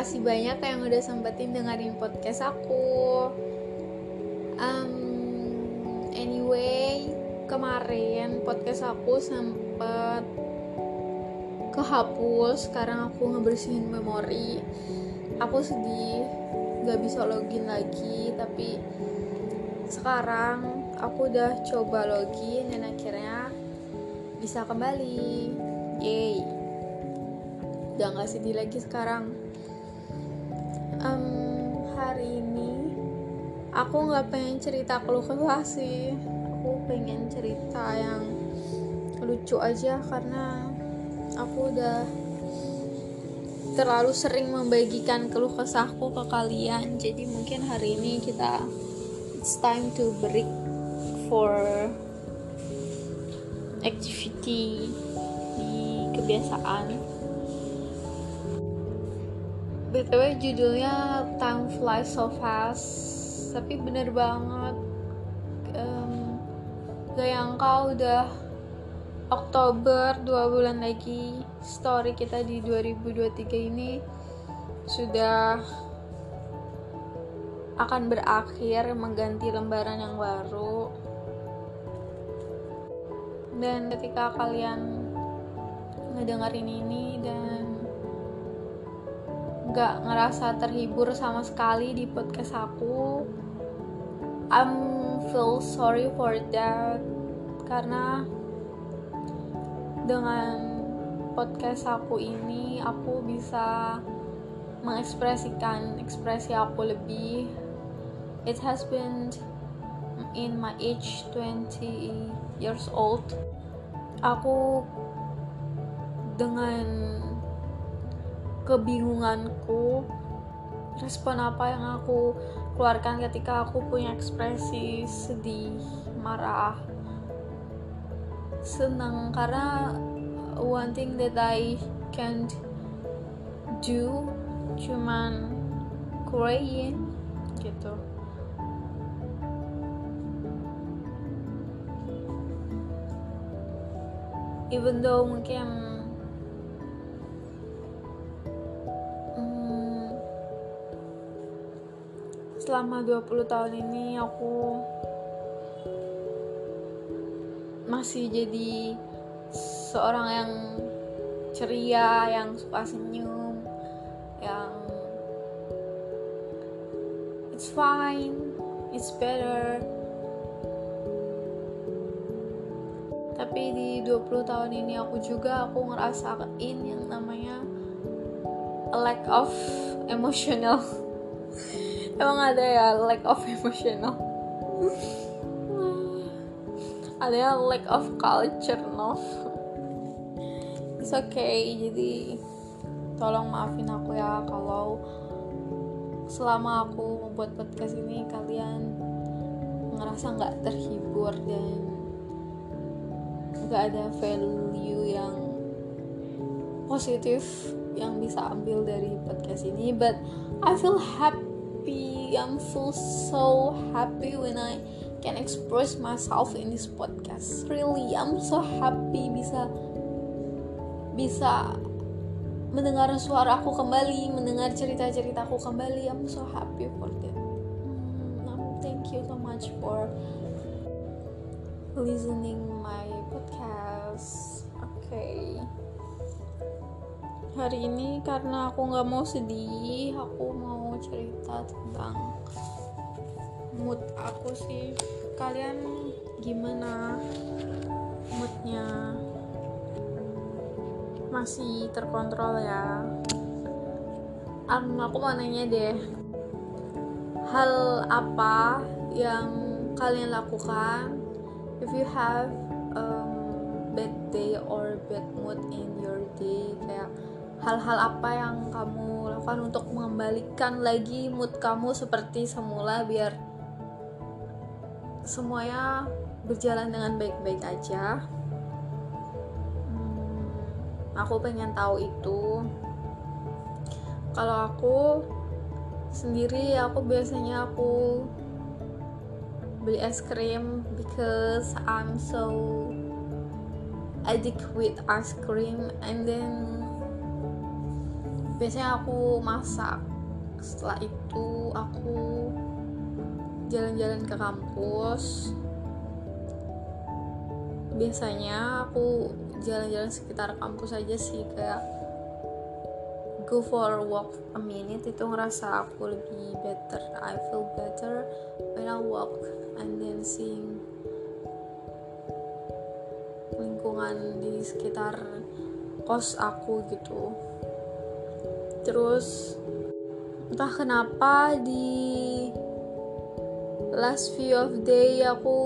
makasih banyak yang udah sempetin dengerin podcast aku. Um, anyway, kemarin podcast aku sempet kehapus sekarang aku ngebersihin memori. Aku sedih, gak bisa login lagi, tapi sekarang aku udah coba login dan akhirnya bisa kembali. Yeay. Udah gak sedih lagi sekarang um, hari ini aku nggak pengen cerita keluh kesah sih. Aku pengen cerita yang lucu aja karena aku udah terlalu sering membagikan keluh kesahku ke kalian. Jadi mungkin hari ini kita it's time to break for activity di kebiasaan btw judulnya Time Flies So Fast tapi bener banget. Um, gak yang kau udah Oktober dua bulan lagi. Story kita di 2023 ini sudah akan berakhir mengganti lembaran yang baru. Dan ketika kalian ngedengerin ini dan nggak ngerasa terhibur sama sekali di podcast aku. I'm feel sorry for that. Karena dengan podcast aku ini aku bisa mengekspresikan ekspresi aku lebih. It has been in my age 20 years old. Aku dengan kebingunganku respon apa yang aku keluarkan ketika aku punya ekspresi sedih marah senang. Karena one thing that I can't do cuman crying gitu. Even though mungkin selama 20 tahun ini aku masih jadi seorang yang ceria, yang suka senyum, yang it's fine, it's better. Tapi di 20 tahun ini aku juga aku ngerasain yang namanya a lack of emotional emang ada ya lack of emotional. Ada ya lack of culture no? It's okay jadi tolong maafin aku ya kalau selama aku membuat podcast ini kalian ngerasa nggak terhibur dan nggak ada value yang positif yang bisa ambil dari podcast ini. But I feel happy happy. I'm feel so happy when I can express myself in this podcast. Really I'm so happy bisa bisa mendengar suara aku kembali mendengar cerita-ceritaku kembali. I'm so happy for that. Mm, thank you so much for listening my podcast. Okay hari ini karena aku nggak mau sedih aku mau cerita tentang mood aku sih. Kalian gimana moodnya? Masih terkontrol ya? Um, aku mau nanya deh. Hal apa yang kalian lakukan if you have um, bad day or bad mood in your day? Kayak hal-hal apa yang kamu lakukan untuk mengembalikan lagi mood kamu seperti semula biar semuanya berjalan dengan baik-baik aja? Hmm, aku pengen tahu itu. Kalau aku sendiri aku biasanya aku beli es krim because I'm so addicted with ice cream and then biasanya aku masak. Setelah itu aku jalan-jalan ke kampus. Biasanya aku jalan-jalan sekitar kampus aja sih kayak go for walk a minute. Itu ngerasa aku lebih better. I feel better when I walk and then seeing lingkungan di sekitar kos aku gitu terus entah kenapa di last few of day aku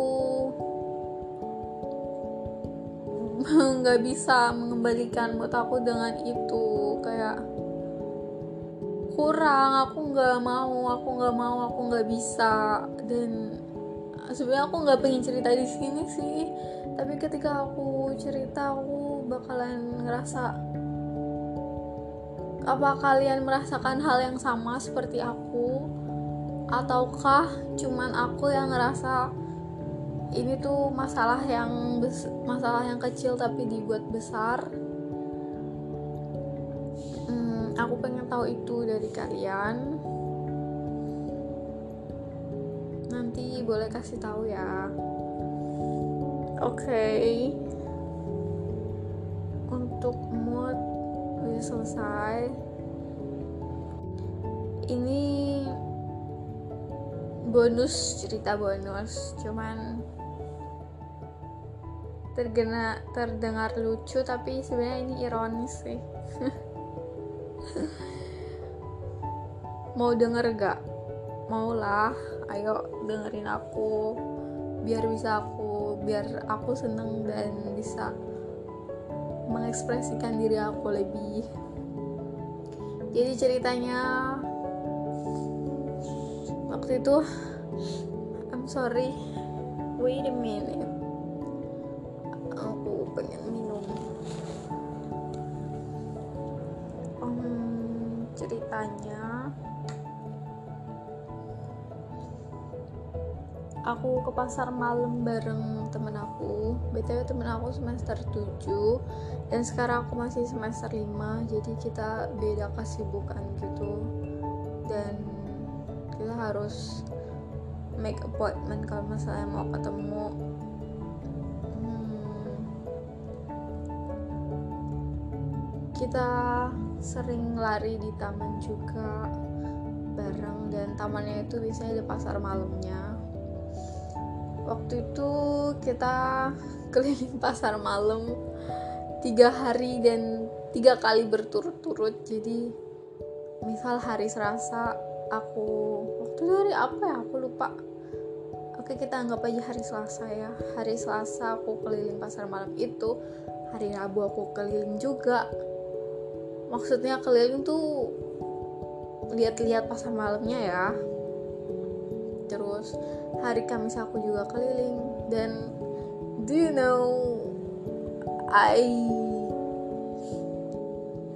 nggak bisa mengembalikan mood aku dengan itu. Kayak kurang aku nggak mau aku nggak mau aku nggak bisa. Dan sebenarnya aku nggak pengen cerita di sini sih. Tapi ketika aku cerita aku bakalan ngerasa apa kalian merasakan hal yang sama seperti aku? Ataukah cuman aku yang ngerasa ini tuh masalah yang masalah yang kecil tapi dibuat besar? Aku pengen tahu itu dari kalian. Nanti boleh kasih tahu ya. Oke. Okay. untuk mood selesai. Ini bonus cerita bonus. Cuman tergena terdengar lucu tapi sebenarnya ini ironis sih. Mau denger gak mau lah ayo dengerin aku. Biar bisa aku biar aku seneng dan bisa mengekspresikan diri aku lebih. Jadi ceritanya waktu itu I'm sorry wait a minute. Aku pengen minum. Um, ceritanya aku ke pasar malam bareng temen aku. Btw temen aku semester 7 dan sekarang aku masih semester 5 jadi kita beda kesibukan gitu. Dan kita harus make appointment kalau misalnya mau ketemu. Hmm, kita sering lari di taman juga bareng dan tamannya itu biasanya di pasar malamnya waktu itu kita keliling pasar malam tiga hari dan tiga kali berturut-turut. Jadi misal hari Selasa aku waktu itu hari apa ya? Aku lupa. Oke kita anggap aja hari Selasa ya. Hari Selasa aku keliling pasar malam itu hari Rabu aku keliling juga. Maksudnya keliling tuh lihat-lihat pasar malamnya ya. Terus hari Kamis aku juga keliling. Dan do you know I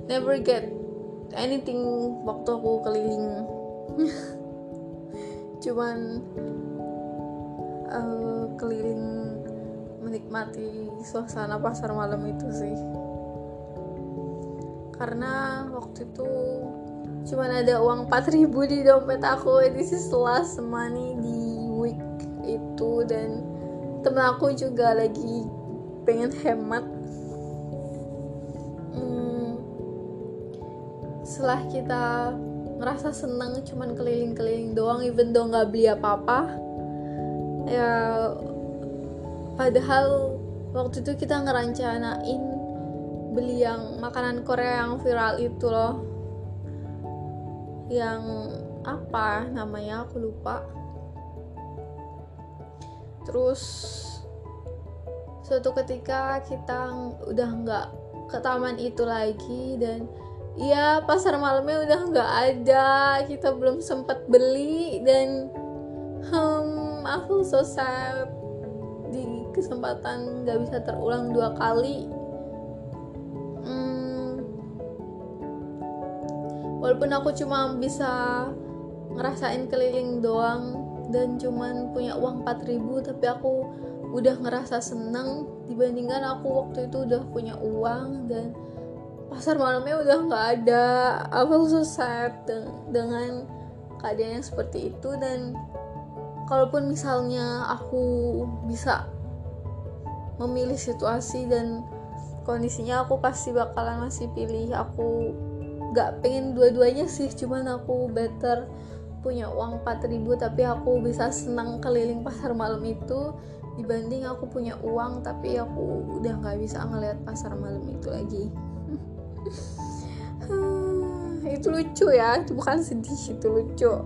never get anything waktu aku keliling. Cuman uh, keliling menikmati suasana pasar malam itu sih. Karena waktu itu cuman ada uang 4000 di dompet aku. This is last money di week itu dan temen aku juga lagi pengen hemat. Hmm, setelah kita ngerasa seneng cuman keliling-keliling doang even though nggak beli apa-apa ya padahal waktu itu kita ngerancanain beli yang makanan Korea yang viral itu loh. Yang apa namanya aku lupa terus suatu ketika kita udah nggak ke taman itu lagi dan ya pasar malamnya udah nggak ada kita belum sempat beli dan hmm, aku so sad. Di kesempatan nggak bisa terulang dua kali. Walaupun aku cuma bisa ngerasain keliling doang dan cuman punya uang 4000 tapi aku udah ngerasa seneng dibandingkan aku waktu itu udah punya uang dan pasar malamnya udah nggak ada. I feel so dengan keadaan yang seperti itu dan kalaupun misalnya aku bisa memilih situasi dan kondisinya aku pasti bakalan masih pilih. Aku gak pengen dua-duanya sih cuman aku better punya uang 4000 tapi aku bisa senang keliling pasar malam itu. Dibanding aku punya uang tapi aku udah nggak bisa ngeliat pasar malam itu lagi. Itu lucu ya itu bukan sedih itu lucu.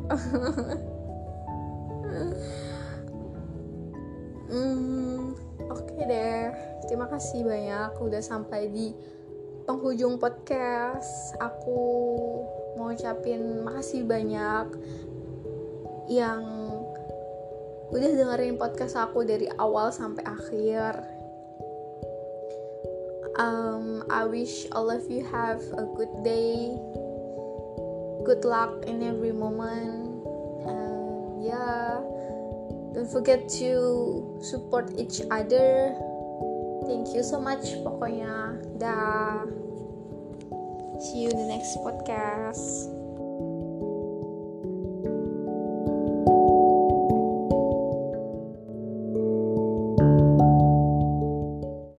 Hmm, oke okay deh. Terima kasih banyak udah sampai di penghujung podcast aku mau ucapin makasih banyak yang udah dengerin podcast aku dari awal sampai akhir. Um, I wish all of you have a good day good luck in every moment and yeah don't forget to support each other. Thank you so much pokoknya. Dah See you in the next podcast.